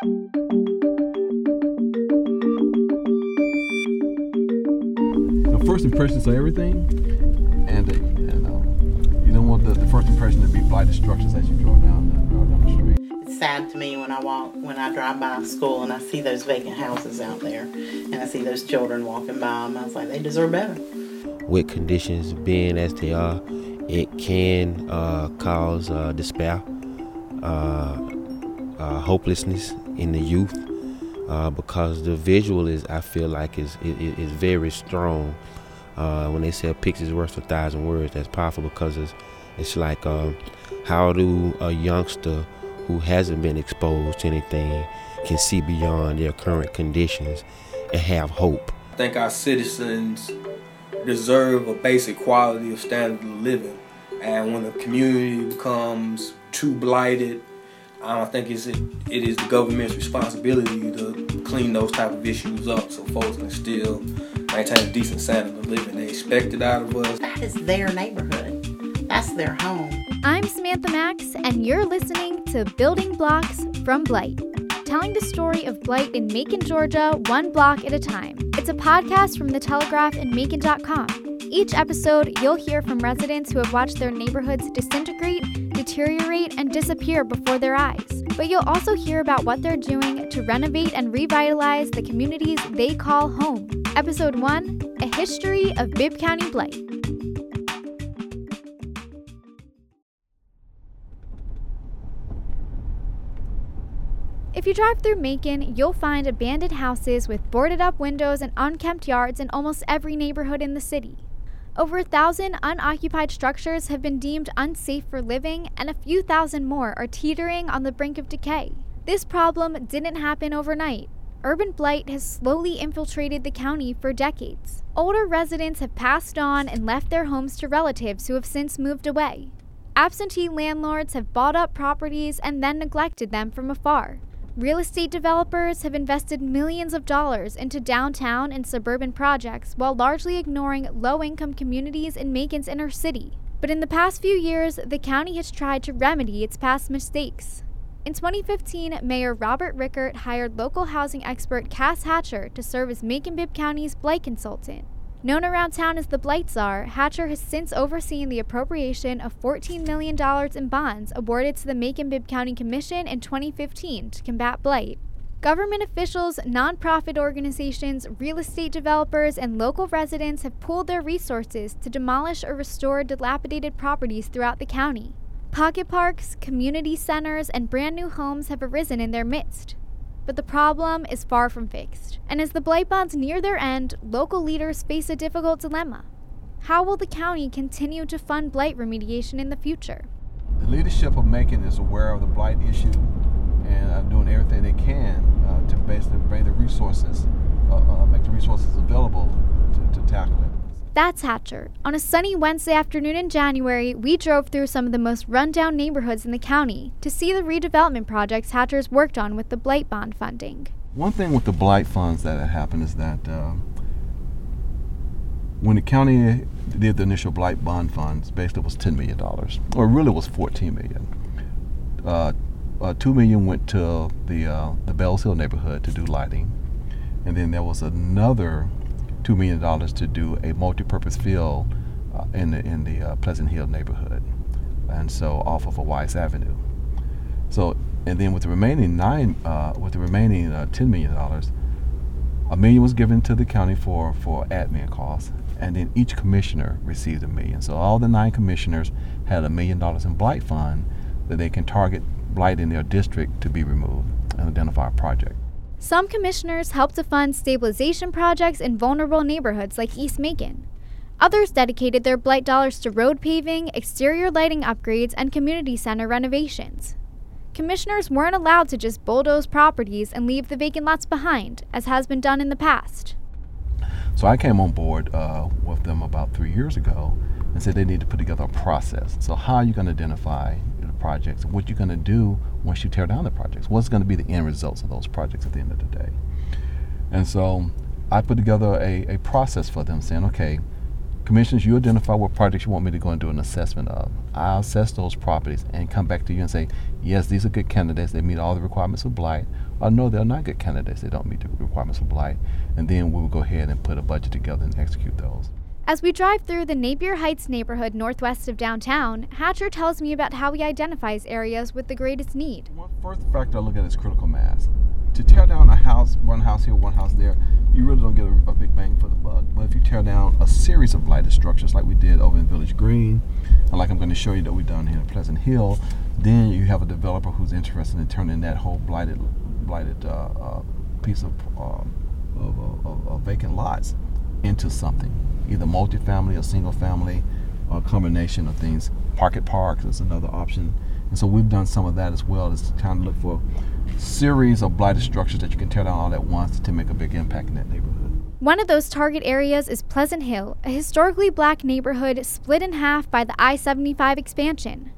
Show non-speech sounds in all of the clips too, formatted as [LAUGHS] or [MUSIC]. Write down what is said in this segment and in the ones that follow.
The first impressions are everything, and, uh, and uh, you don't want the, the first impression to be blighted structures as you drive down the, drive down the street. It's sad to me when I walk, when I drive by a school and I see those vacant houses out there, and I see those children walking by them. I was like, they deserve better. With conditions being as they are, it can uh, cause uh, despair, uh, uh hopelessness in the youth, uh, because the visual is, I feel like, is is, is very strong. Uh, when they say a picture is worth a thousand words, that's powerful because it's it's like um, how do a youngster who hasn't been exposed to anything can see beyond their current conditions and have hope. I think our citizens deserve a basic quality of standard of living. And when the community becomes too blighted, I don't think it's it, it is the government's responsibility to clean those type of issues up so folks can still maintain a decent standard of living. They expect it out of us. That is their neighborhood. That's their home. I'm Samantha Max, and you're listening to Building Blocks from Blight, telling the story of blight in Macon, Georgia, one block at a time. It's a podcast from The Telegraph and Macon.com. Each episode, you'll hear from residents who have watched their neighborhoods disintegrate, deteriorate, and disappear before their eyes. But you'll also hear about what they're doing to renovate and revitalize the communities they call home. Episode 1 A History of Bibb County Blight. If you drive through Macon, you'll find abandoned houses with boarded up windows and unkempt yards in almost every neighborhood in the city. Over a thousand unoccupied structures have been deemed unsafe for living, and a few thousand more are teetering on the brink of decay. This problem didn't happen overnight. Urban blight has slowly infiltrated the county for decades. Older residents have passed on and left their homes to relatives who have since moved away. Absentee landlords have bought up properties and then neglected them from afar. Real estate developers have invested millions of dollars into downtown and suburban projects while largely ignoring low income communities in Macon's inner city. But in the past few years, the county has tried to remedy its past mistakes. In 2015, Mayor Robert Reichert hired local housing expert Cass Hatcher to serve as Macon Bibb County's blight consultant. Known around town as the Blight Czar, Hatcher has since overseen the appropriation of $14 million in bonds awarded to the Macon Bibb County Commission in 2015 to combat blight. Government officials, nonprofit organizations, real estate developers, and local residents have pooled their resources to demolish or restore dilapidated properties throughout the county. Pocket parks, community centers, and brand new homes have arisen in their midst but the problem is far from fixed. And as the blight bonds near their end, local leaders face a difficult dilemma. How will the county continue to fund blight remediation in the future? The leadership of Macon is aware of the blight issue and are doing everything they can uh, to basically bring the resources, uh, uh, make the resources available to, to tackle it. That's Hatcher. On a sunny Wednesday afternoon in January, we drove through some of the most rundown neighborhoods in the county to see the redevelopment projects Hatcher's worked on with the Blight Bond funding. One thing with the Blight funds that had happened is that uh, when the county did the initial Blight Bond funds, basically it was $10 million, or really was 14 million. Uh, uh, 2 million went to the, uh, the Beall's Hill neighborhood to do lighting. And then there was another two million dollars to do a multi-purpose field uh, in the in the uh, Pleasant Hill neighborhood, and so off of a Weiss Avenue. So and then with the remaining nine, uh, with the remaining uh, ten million dollars, a million was given to the county for for admin costs, and then each commissioner received a million. So all the nine commissioners had a million dollars in blight fund that they can target blight in their district to be removed and identify a project. Some commissioners helped to fund stabilization projects in vulnerable neighborhoods like East Macon. Others dedicated their blight dollars to road paving, exterior lighting upgrades, and community center renovations. Commissioners weren't allowed to just bulldoze properties and leave the vacant lots behind, as has been done in the past. So I came on board uh, with them about three years ago and said they need to put together a process. So, how are you going to identify projects? What you're going to do once you tear down the projects. What's going to be the end results of those projects at the end of the day? And so I put together a, a process for them saying, okay, commissioners, you identify what projects you want me to go and do an assessment of. I'll assess those properties and come back to you and say, yes, these are good candidates. They meet all the requirements of blight, or no, they're not good candidates. They don't meet the requirements for blight. And then we will go ahead and put a budget together and execute those. As we drive through the Napier Heights neighborhood northwest of downtown, Hatcher tells me about how he identifies areas with the greatest need. One first factor I look at is critical mass. To tear down a house, one house here, one house there, you really don't get a, a big bang for the buck. But if you tear down a series of blighted structures like we did over in Village Green, and like I'm going to show you that we've done here in Pleasant Hill, then you have a developer who's interested in turning that whole blighted, blighted uh, uh, piece of, uh, of, of, of vacant lots into something, either multifamily or single family, or a combination of things. Pocket parks is another option. And so we've done some of that as well, is to kind of look for series of blighted structures that you can tear down all at once to make a big impact in that neighborhood. One of those target areas is Pleasant Hill, a historically black neighborhood split in half by the I 75 expansion.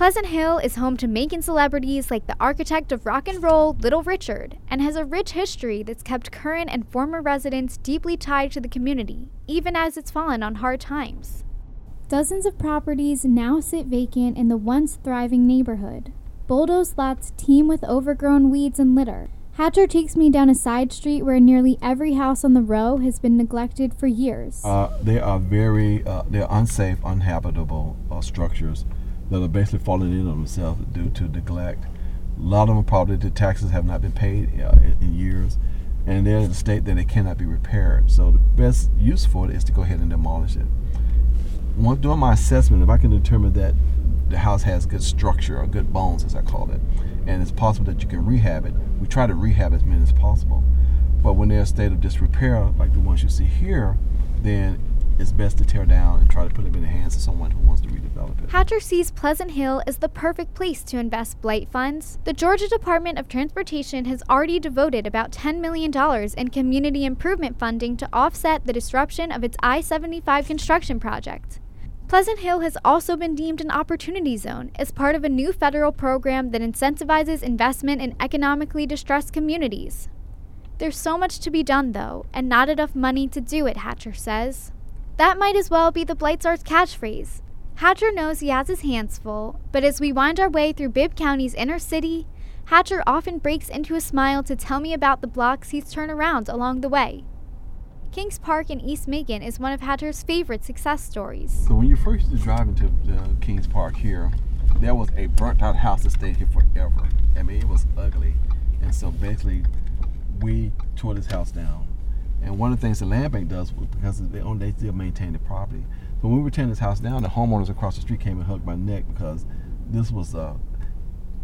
Pleasant Hill is home to Macon celebrities like the architect of rock and roll, Little Richard, and has a rich history that's kept current and former residents deeply tied to the community, even as it's fallen on hard times. Dozens of properties now sit vacant in the once thriving neighborhood. Bulldozed lots teem with overgrown weeds and litter. Hatcher takes me down a side street where nearly every house on the row has been neglected for years. Uh, they are very, uh, they're unsafe, uninhabitable uh, structures that are basically falling in on themselves due to neglect. A lot of them probably the taxes have not been paid uh, in, in, years, and they're in a state that they cannot be repaired. So the best use for it is to go ahead and demolish it. Once doing my assessment, if I can determine that the house has good structure or good bones, as I call it, and it's possible that you can rehab it, we try to rehab as many as possible. But when they're in a state of disrepair, like the ones you see here, then it's best to tear down and try to put them in the hands of someone who wants to redevelop it. Hatcher sees Pleasant Hill as the perfect place to invest blight funds. The Georgia Department of Transportation has already devoted about $10 million in community improvement funding to offset the disruption of its I 75 construction project. Pleasant Hill has also been deemed an opportunity zone as part of a new federal program that incentivizes investment in economically distressed communities. There's so much to be done, though, and not enough money to do it, Hatcher says. That might as well be the Blight Czar's catchphrase. Hatcher knows he has his hands full, but as we wind our way through Bibb County's inner city, Hatcher often breaks into a smile to tell me about the blocks he's turned around along the way. Kings Park in East Macon is one of Hatcher's favorite success stories. So when you first drive into the Kings Park here, there was a burnt out house that stayed here forever. I mean, it was ugly. And so basically, we tore this house down and one of the things the land bank does, because they own, they still maintain the property. So when we were tearing this house down, the homeowners across the street came and hugged my neck because this was uh,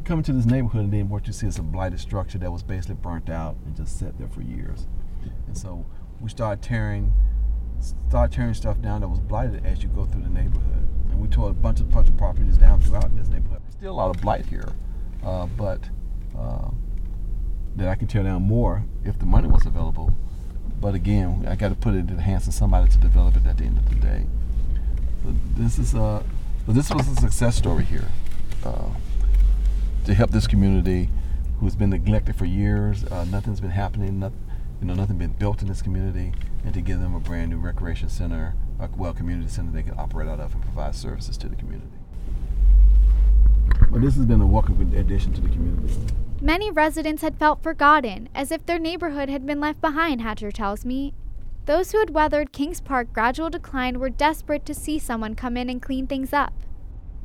coming to this neighborhood, and then what you see is a blighted structure that was basically burnt out and just sat there for years. And so we started tearing, start tearing stuff down that was blighted as you go through the neighborhood. And we tore a bunch of bunch of properties down throughout this neighborhood. There's still a lot of blight here, uh, but uh, that I can tear down more if the money was available but again, I got to put it in the hands of somebody to develop it at the end of the day. This is a, uh, this was a success story here uh, to help this community who's been neglected for years. Uh, nothing's been happening. Not, you know, nothing been built in this community, and to give them a brand new recreation center, a well community center they can operate out of and provide services to the community. But this has been a welcome addition to the community. Many residents had felt forgotten, as if their neighborhood had been left behind, Hatcher tells me. Those who had weathered Kings Park's gradual decline were desperate to see someone come in and clean things up.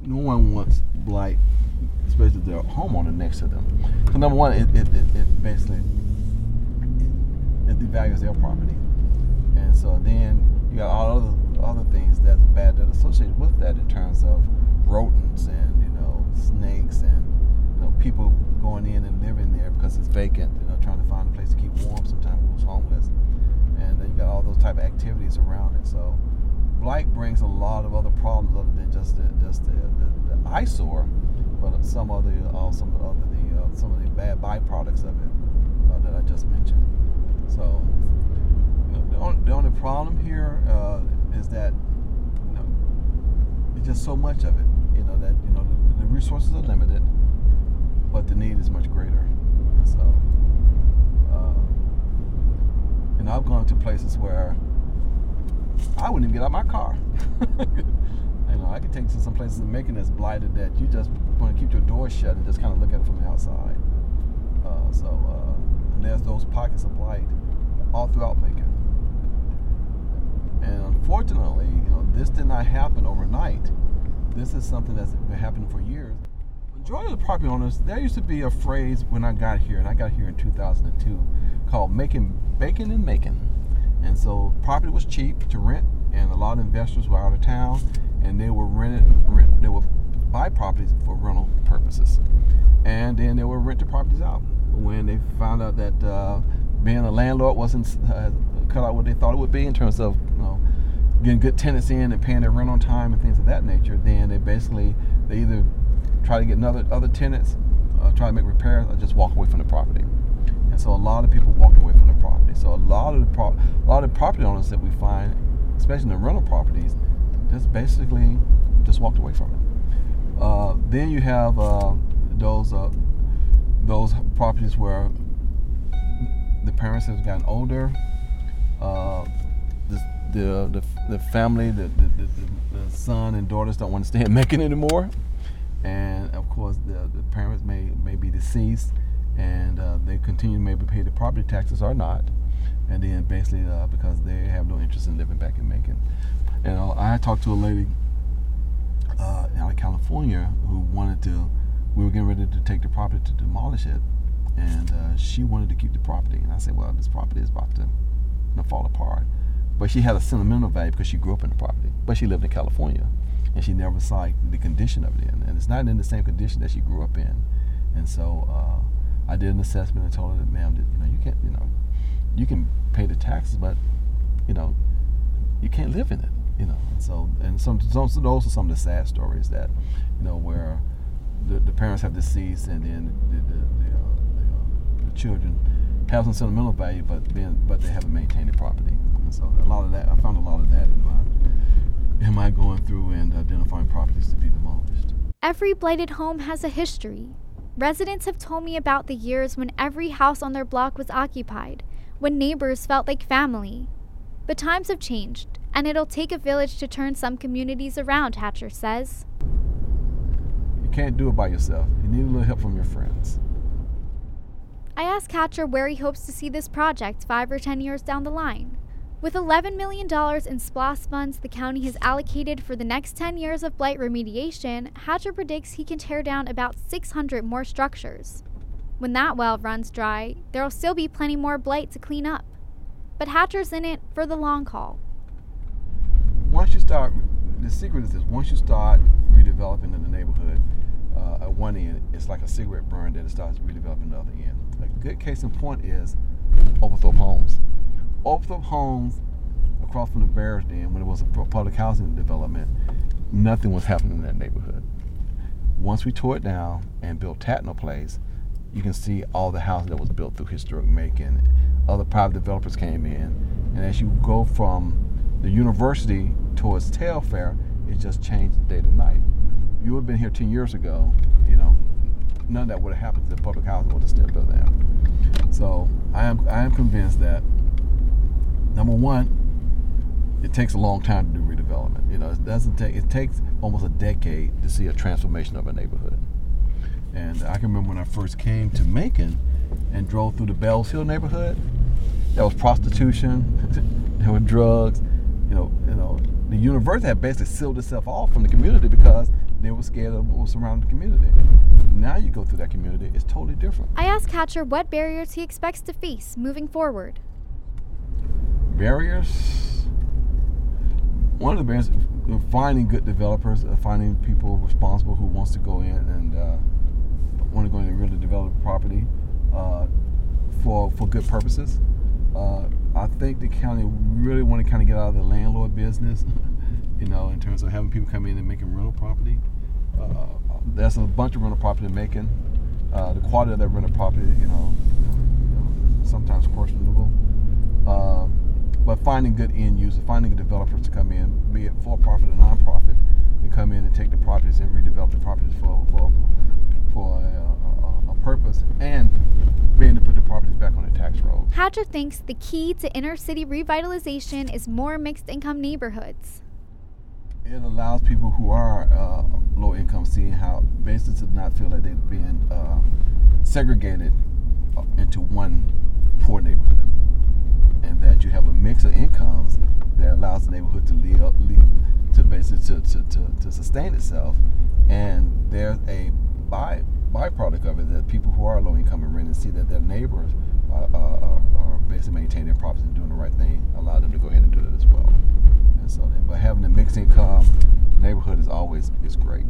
No one wants blight, especially their homeowner next to them. Number one, it, it, it, it basically it, it devalues their property, and so then you got all other other things that's bad that associated with that in terms of rodents and you know snakes and people going in and living there because it's vacant. You know, trying to find a place to keep warm. Sometimes who's homeless, and then you got all those type of activities around it. So blight brings a lot of other problems other than just the just the, the, the eyesore, but some other uh, some of the uh, some of the bad byproducts of it uh, that I just mentioned. So you know, the, only, the only problem here uh, is that you know it's just so much of it. You know that you know the, the resources are limited but the need is much greater. So, uh, and I've gone to places where I wouldn't even get out my car. [LAUGHS] you know, I could take to some places in Macon that's blighted that you just want to keep your door shut and just kind of look at it from the outside. Uh, so, uh, there's those pockets of light all throughout Macon. And unfortunately, you know, this did not happen overnight. This is something that's been happening for years. Majority of the property owners, there used to be a phrase when I got here, and I got here in 2002, called making bacon and Macon. And so property was cheap to rent, and a lot of investors were out of town, and they were rented, rent, they would buy properties for rental purposes, and then they would rent the properties out. When they found out that uh, being a landlord wasn't uh, cut out what they thought it would be in terms of you know, getting good tenants in and paying their rent on time and things of that nature, then they basically they either try to get another other tenants, uh, try to make repairs, or just walk away from the property. And so a lot of people walked away from the property. So a lot of the pro- a lot of property owners that we find, especially in the rental properties, just basically just walked away from it. Uh, then you have uh, those uh, those properties where the parents have gotten older. Uh, the, the, the, the family, the, the, the, the son and daughters don't want to stay in Macon anymore. And of course, the, the parents may, may be deceased and uh, they continue to maybe pay the property taxes or not. And then basically uh, because they have no interest in living back in Macon. And uh, I talked to a lady uh, out of California who wanted to, we were getting ready to take the property to demolish it. And uh, she wanted to keep the property. And I said, well, this property is about to, to fall apart. But she had a sentimental value because she grew up in the property. But she lived in California. And she never saw the condition of it in. And it's not in the same condition that she grew up in. And so uh, I did an assessment and told her that, ma'am, you know, you can't, you know, you can pay the taxes, but, you know, you can't live in it you know. And so, and some, those are some of the sad stories that, you know, where the, the parents have deceased and then the, the, the, uh, the, uh, the, children have some sentimental value, but then, but they haven't maintained the property. And so, a lot of that, I found a lot of that in my, in my going through and identifying properties to be demolished. Every blighted home has a history. Residents have told me about the years when every house on their block was occupied, when neighbors felt like family. But times have changed, and it'll take a village to turn some communities around, Hatcher says. You can't do it by yourself. You need a little help from your friends. I asked Hatcher where he hopes to see this project five or ten years down the line. With $11 million in SPLOST funds the county has allocated for the next 10 years of blight remediation, Hatcher predicts he can tear down about 600 more structures. When that well runs dry, there'll still be plenty more blight to clean up. But Hatcher's in it for the long haul once you start, the secret is this: once you start redeveloping in the neighborhood, uh, at one end, it's like a cigarette burn. Then it starts redeveloping the other end. A good case in point is Oglethorpe Homes. Oglethorpe Homes, across from the Bears Den, when it was a public housing development, nothing was happening in that neighborhood. Once we tore it down and built Tattnall Place, you can see all the houses that was built through historic Macon. Other private developers came in, and as you go from the university towards Telfair, it just changed day to night. You would have been here 10 years ago, you know, none of that would have happened. To the public housing would have still been there. So I am, I am convinced that, number one, it takes a long time to do redevelopment. You know, it doesn't take, it takes almost a decade to see a transformation of a neighborhood. And I can remember when I first came to Macon and drove through the Beall's Hill neighborhood, there was prostitution, [LAUGHS] there were drugs, you know, you know, the university had basically sealed itself off from the community because they were scared of what was surrounding the community. Now you go through that community, it's totally different. I asked Hatcher what barriers he expects to face moving forward. Barriers? One of the barriers, finding good developers, uh, finding people responsible who wants to go in and uh, want to go in and really develop property uh, for for good purposes. Uh, I think the county really want to kind of get out of the landlord business, [LAUGHS] you know, in terms of having people come in and making rental property. Uh, there's a bunch of rental property making. Uh, the quality of that rental property, you know, you know sometimes questionable. Uh, but finding good end users, finding developers to come in, be it for profit or non-profit, to come in and take the properties and redevelop the properties for for for a, a, a purpose and being able to put the properties back on the tax roll. Hatcher thinks the key to inner city revitalization is more mixed income neighborhoods. It allows people who are uh, low income seeing how businesses not feel like they're being uh, segregated into one have a mix of incomes that allows the neighborhood to live, live to basically to, to, to, to sustain itself. And there's a by, byproduct of it that people who are low income and renting see that their neighbors are, are, are basically maintaining their properties and doing the right thing, allow them to go ahead and do it as well. And so, but having a mixed income neighborhood is always is great.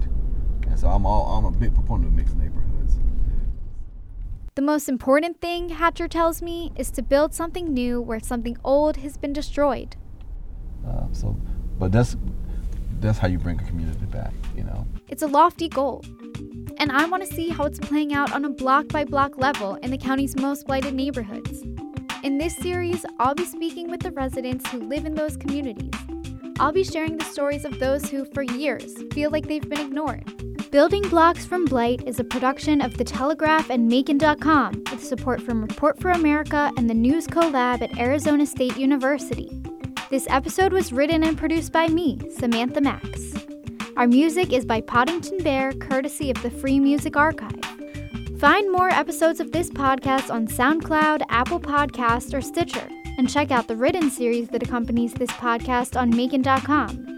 And so I'm all I'm a big proponent of mixed neighborhoods. The most important thing, Hatcher tells me, is to build something new where something old has been destroyed. Uh, so, but that's that's how you bring a community back, you know. It's a lofty goal, and I want to see how it's playing out on a block by block level in the county's most blighted neighborhoods. In this series, I'll be speaking with the residents who live in those communities. I'll be sharing the stories of those who, for years, feel like they've been ignored. Building Blocks from Blight is a production of The Telegraph and Macon.com with support from Report for America and the News Co Lab at Arizona State University. This episode was written and produced by me, Samantha Max. Our music is by Poddington Bear, courtesy of the Free Music Archive. Find more episodes of this podcast on SoundCloud, Apple Podcasts, or Stitcher, and check out the written series that accompanies this podcast on Macon.com.